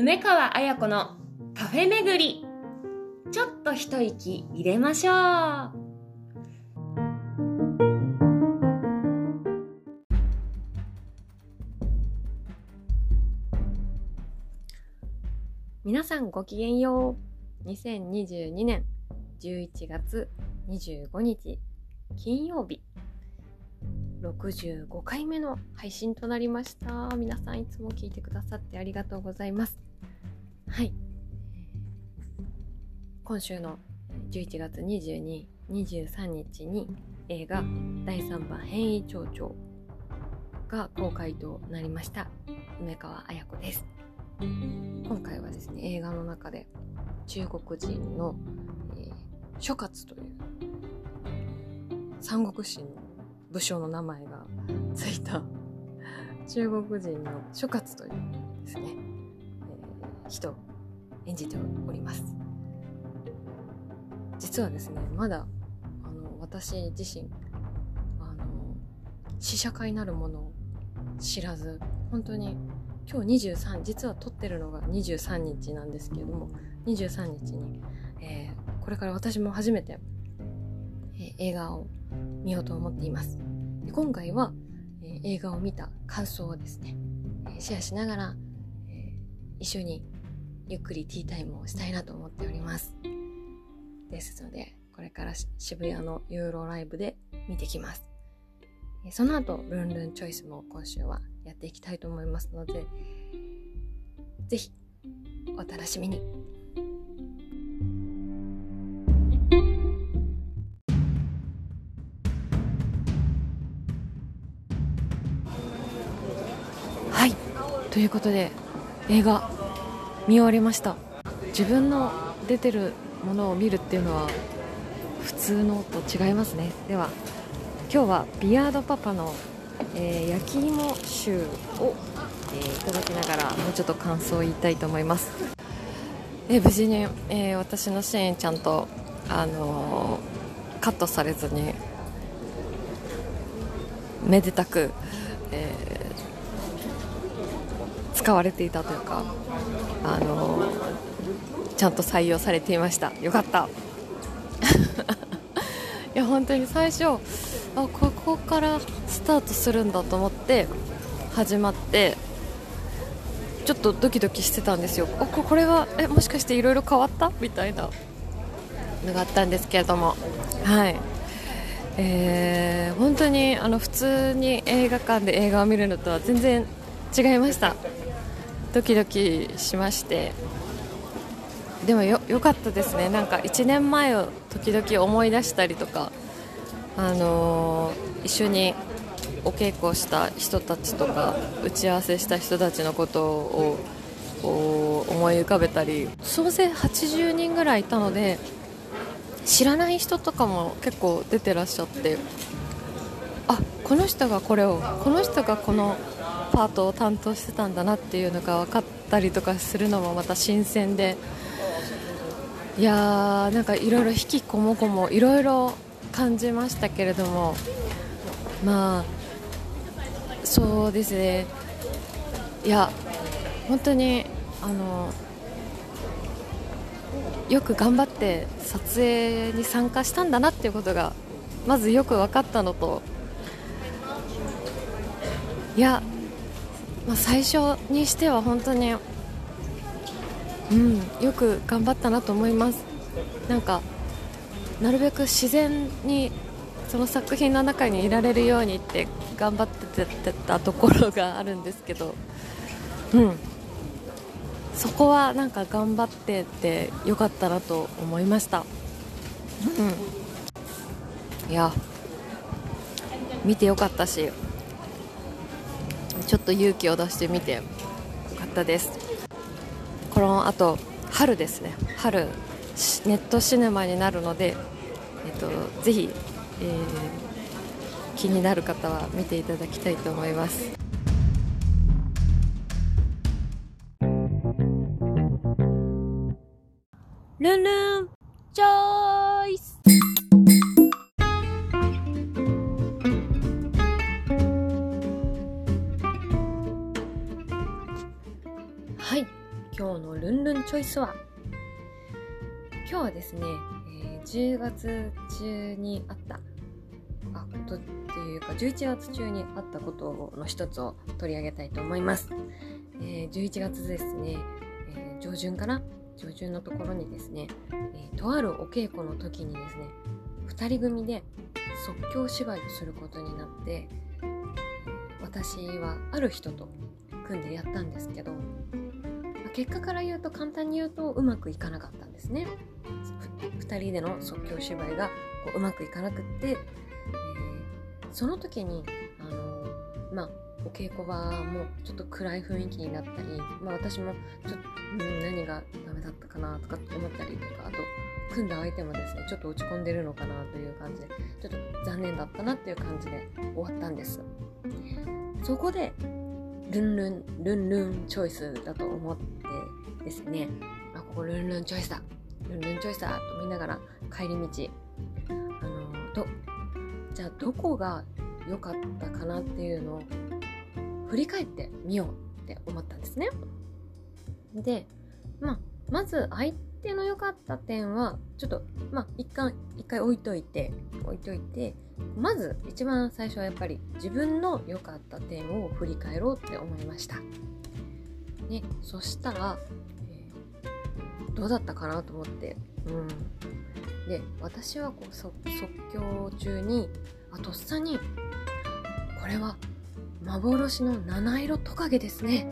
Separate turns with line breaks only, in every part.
梅川彩子のカフェ巡り。ちょっと一息入れましょう。皆さんごきげんよう。2022年11月25日金曜日。65回目の配信となりました。皆さんいつも聞いてくださってありがとうございます。はい。今週の11月22、23日に映画第3番変異町長が公開となりました梅川彩子です。今回はですね映画の中で中国人の、えー、諸葛という三国志の武将の名前がついた中国人の諸葛というですね、えー、人演じております。実はですねまだあの私自身あの試写会なるものを知らず本当に今日23実は撮ってるのが23日なんですけれども23日に、えー、これから私も初めて、えー、映画を見ようと思っています。で今回は、えー、映画を見た感想をですね、えシェアしながら、え一緒にゆっくりティータイムをしたいなと思っております。ですのでこれから渋谷のユーロライブで見てきます。その後ルンルンチョイスも今週はやっていきたいと思いますのでぜひお楽しみに。はい。ということで映画見終わりました。自分の出てるものを見るっていうのは普通のと違いますね。では今日はビアードパパのえー、焼き芋酒を、えー、いただきながらもうちょっと感想を言いたいと思います、えー、無事に、え私のシーンちゃんと、あのカットされずにめでたく、え使われていたというか、あのちゃんと採用されていました。よかった。いや本当に最初あここからスタートするんだと思って始まってちょっとドキドキしてたんですよ。あこれはえもしかしていろいろ変わった？みたいなのがあったんですけれども。はい。えー、本当にあの普通に映画館で映画を見るのとは全然違いました。ドキドキしまして。でもよよかったですね。なんか1年前を時々思い出したりとかあのー、一緒にお稽古した人たちとか打ち合わせした人たちのことを思い浮かべたり。総勢80人ぐらいいたので知らない人とかも結構出てらっしゃってあこの人がこれをこの人がこのパートを担当してたんだなっていうのが分かったりとかするのもまた新鮮で。いやーなんかいろいろ引きこもこもいろいろ感じましたけれども。まあそうですね。いや本当にあのよく頑張って撮影に参加したんだなっていうことがまずよく分かったのと。いや、まあ、最初にしては本当に、うん、よく頑張ったなと思います。なんかなるべく自然にその作品の中にいられるようにって頑張ってたところがあるんですけど、うん、そこはなんか頑張っててよかったなと思いました、うん、いや見てよかったしちょっと勇気を出してみてよかったですこのあと春ですね春ネットシネマになるので、えっと、ぜひ、えー、気になる方は見ていただきたいと思います。今日のルンルンチョイスは？今日はですね、えー、10月中にあったあことっていうか11月中にあったことの一つを取り上げたいと思います、えー、11月ですね、えー、上旬かな？上旬のところにですね、えとあるお稽古の時にですね2人組で即興芝居をすることになって私はある人と組んでやったんですけど結果から言うと簡単に言うとうまくいかなかったんですね。2人での即興芝居がこううまくいかなくって、えー、その時にあのまあお稽古場もちょっと暗い雰囲気になったり、まあ、私もちょっと、うん、何がダメだったかなとか思ったりとかあと組んだ相手もですねちょっと落ち込んでるのかなという感じでちょっと残念だったなっていう感じで終わったんです。そこでルンルンルンルンチョイスだと思っですね。あここルンルンチョイスだ。ルンルンチョイスだと思いながら帰り道。あのどじゃあどこが良かったかなっていうのを振り返ってみようって思ったんですね。でまあまず相手の良かった点はちょっとまあ一回一回置いといて置いといてまず一番最初はやっぱり自分の良かった点を振り返ろうって思いました。ね、そしたら、どうだったかなと思って、うん、で私はこう即興中にあとっさにこれは幻の七色トカゲですね。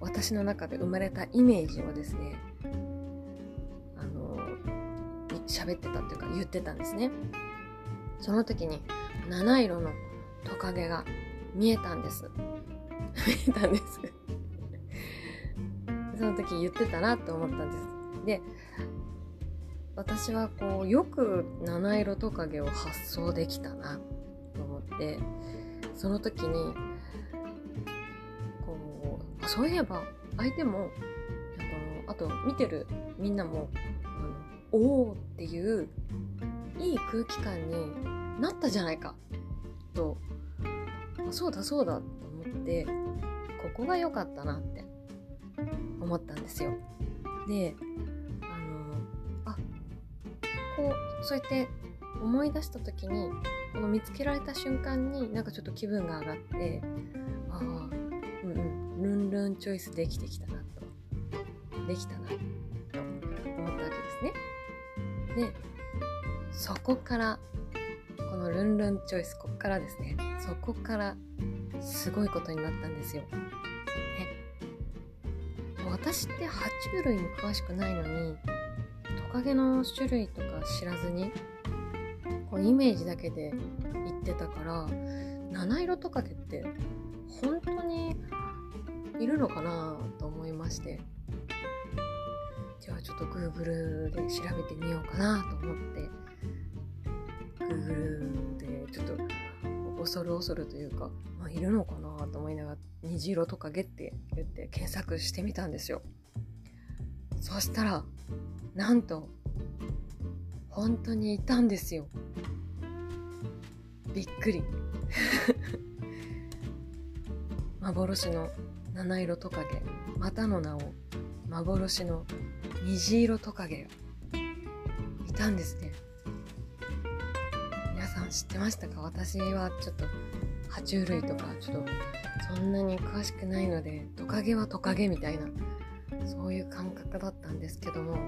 私の中で生まれたイメージをですねあの喋ってたっていうか言ってたんですね。その時に七色のトカゲが見えたんです。見えたんです。その時言ってたなと思ったんです。で私はこうよく七色トカゲを発想できたなと思ってその時にこうそういえば相手もあと見てるみんなもおおっていういい空気感になったじゃないかと。あそうだそうだと思ってここが良かったなって。思ったんですよ。であのあこうそうやって思い出した時にこの見つけられた瞬間になんかちょっと気分が上がってああうんうんルンルンチョイスできてきたなとできたなと思ったわけですね。でそこからこのルンルンチョイスこっからですねそこからすごいことになったんですよ。ね、私って爬虫類に詳しくないのにトカゲの種類とか知らずにこうイメージだけで言ってたから七色トカゲって本当にいるのかなと思いまして。じゃあちょっと Google で調べてみようかなと思って。Google でちょっと恐る恐るというか、まあ、いるのかなと思いながら虹色トカゲって言って検索してみたんですよ。そしたらなんと本当にいたんですよ。びっくり。幻の七色トカゲまたの名を幻の虹色トカゲがいたんですね。知ってましたか？私はちょっと爬虫類とかちょっとそんなに詳しくないのでトカゲはトカゲみたいなそういう感覚だったんですけども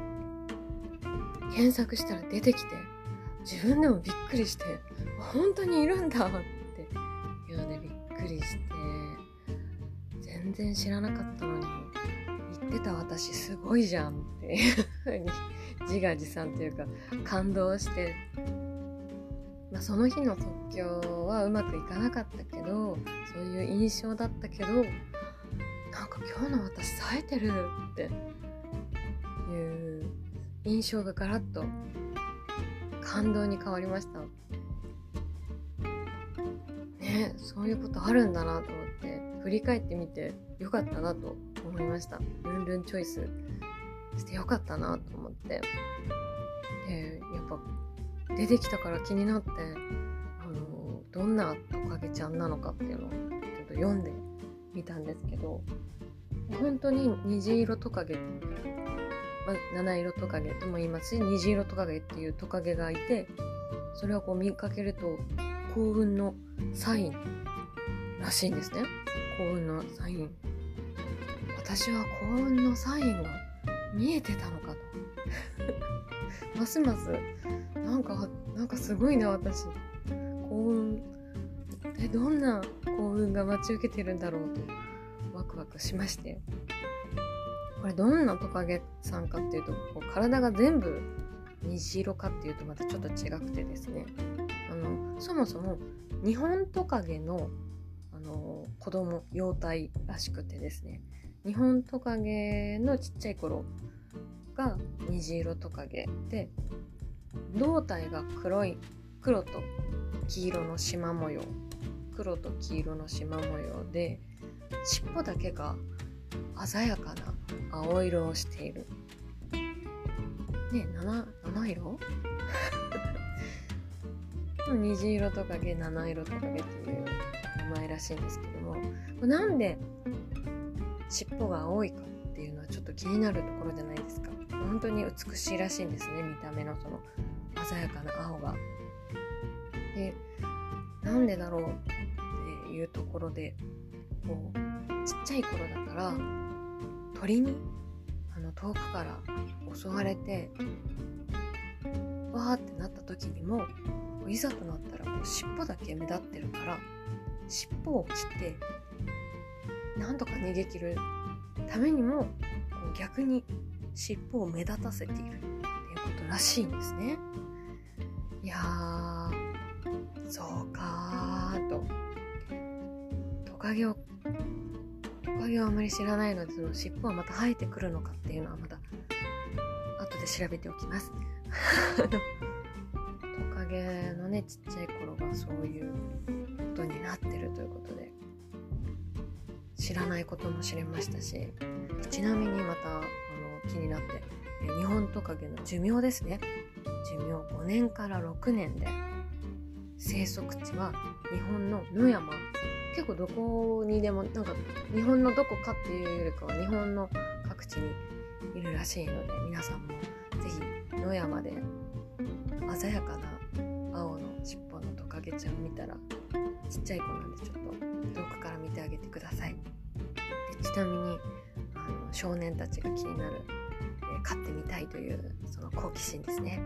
検索したら出てきて自分でもびっくりして本当にいるんだっていうのでびっくりして全然知らなかったのに言ってた私すごいじゃんっていうふうに自画自賛というか感動して、まあ、その日の即興はうまくいかなかったけどそういう印象だったけどなんか今日の私冴えてるっていう印象がガラッと感動に変わりました。ねそういうことあるんだなと思って振り返ってみてよかったなと思いました。ルンルンチョイスしてよかったなと思って。でやっぱ出てきたから気になってあのどんなトカゲちゃんなのかっていうのをちょっと読んでみたんですけど本当に虹色トカゲ、まあ、七色トカゲとも言いますし虹色トカゲっていうトカゲがいてそれはこう見かけると幸運のサインらしいんですね。幸運のサイン。私は幸運のサインが見えてたのかと。ますますなんかなんかすごいな私。幸運。えどんな幸運が待ち受けてるんだろうとワクワクしまして。これどんなトカゲさんかっていうとこう体が全部虹色かっていうとまたちょっと違くてですね。あのそもそも日本トカゲのあの子供幼体らしくてですね。日本トカゲのちっちゃい頃が虹色トカゲで胴体が黒い黒と黄色の縞模様。黒と黄色の縞模様で尻尾だけが鮮やかな青色をしている。ね七七色？虹色トカゲ七色トカゲっていう名前らしいんですけども。なんで尻尾が青いかっていうのはちょっと気になるところじゃないですか。本当に美しいらしいんですね見た目のその鮮やかな青がでなんでだろうっていうところでこうちっちゃい頃だから鳥にあの遠くから襲われてわーってなった時にもいざとなったらこう尻尾だけ目立ってるから尻尾を切ってなんとか逃げ切るためにも逆に尻尾を目立たせているっていうことらしいんですね。やーそうかーとトカゲをトカゲをあまり知らないのでその尻尾はまた生えてくるのかっていうのはまた後で調べておきます。トカゲのねちっちゃい頃がそういうことになってるということで知らないことも知れましたしちなみにまたあの気になって日本トカゲの寿命ですね。寿命5年から6年で。生息地は日本の野山。結構どこにでもなんか日本のどこかっていうよりかは日本の各地にいるらしいので皆さんも是非野山で鮮やかな青の尻尾のトカゲちゃん見たらちっちゃい子なんでちょっと遠くから見てあげてください。でちなみにあの少年たちが気になる、ー、飼ってみたいというその好奇心ですね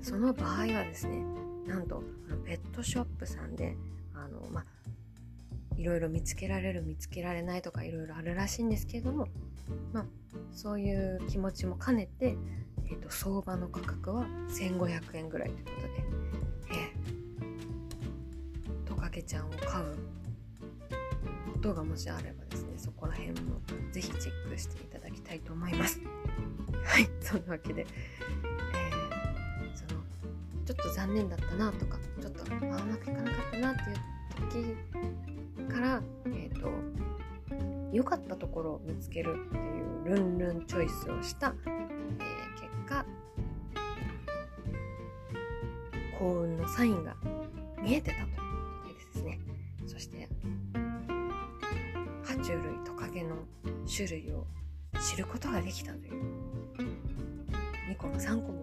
その場合はですねなんとペットショップさんであのまあいろいろ見つけられる見つけられないとかいろいろあるらしいんですけれども、ま、そういう気持ちも兼ねて、えーと、相場の価格は1500円ぐらいということで、えー、トカゲちゃんを飼うことがもしあればですねそこら辺もぜひチェックしていただきたいと思います。はいそんなわけで、えー、そのちょっと残念だったなとかちょっとあうまくいかなかったなっていう時から、えーと、良かったところを見つけるっていうルンルンチョイスをした、えー、結果幸運のサインが見えてたということですね。そして爬虫類トカゲの種類を知ることができたというも3個も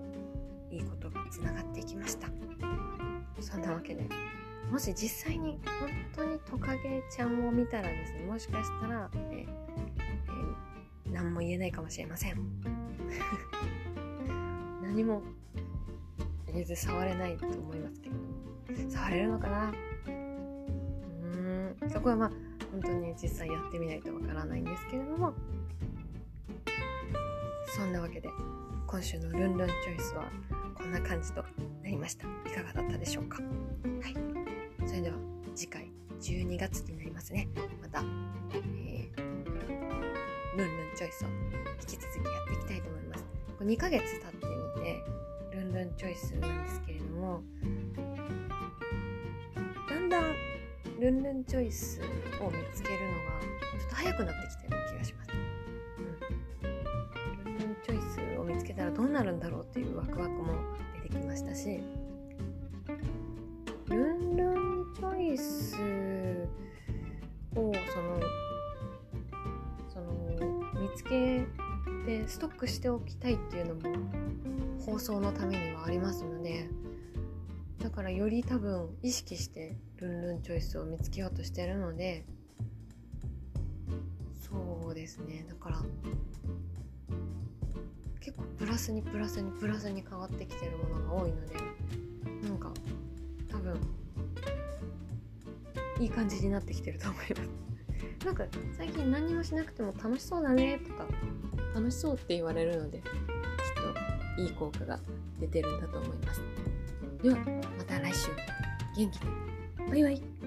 いいことがつながっていきました。そんなわけで。もし実際に本当にトカゲちゃんを見たらですねもしかしたら、ええ何も言えないかもしれません。何も全然触れないと思いますけど。触れるのかな？うーん。そこはまあ本当に実際やってみないとわからないんですけれども。そんなわけで。今週のルンルンチョイスはこんな感じとなりました。いかがだったでしょうか？はい。それでは次回12月になりますね。また、えー、ルンルンチョイスを引き続きやっていきたいと思います。こ2ヶ月経ってみてルンルンチョイスなんですけれどもだんだんルンルンチョイスを見つけるのがちょっと早くなってきたよスをそのその見つけてストックしておきたいっていうのも放送のためにはありますのでだからより多分意識してルンルンチョイスを見つけようとしてるのでそうですね。だから結構プラスにプラスにプラスに変わってきてるものが多いのでなんか多分いい感じになってきてると思います。なんか最近何もしなくても楽しそうだね。とか楽しそうって言われるのできっといい効果が出てるんだと思います。ではまた来週。元気で。バイバイ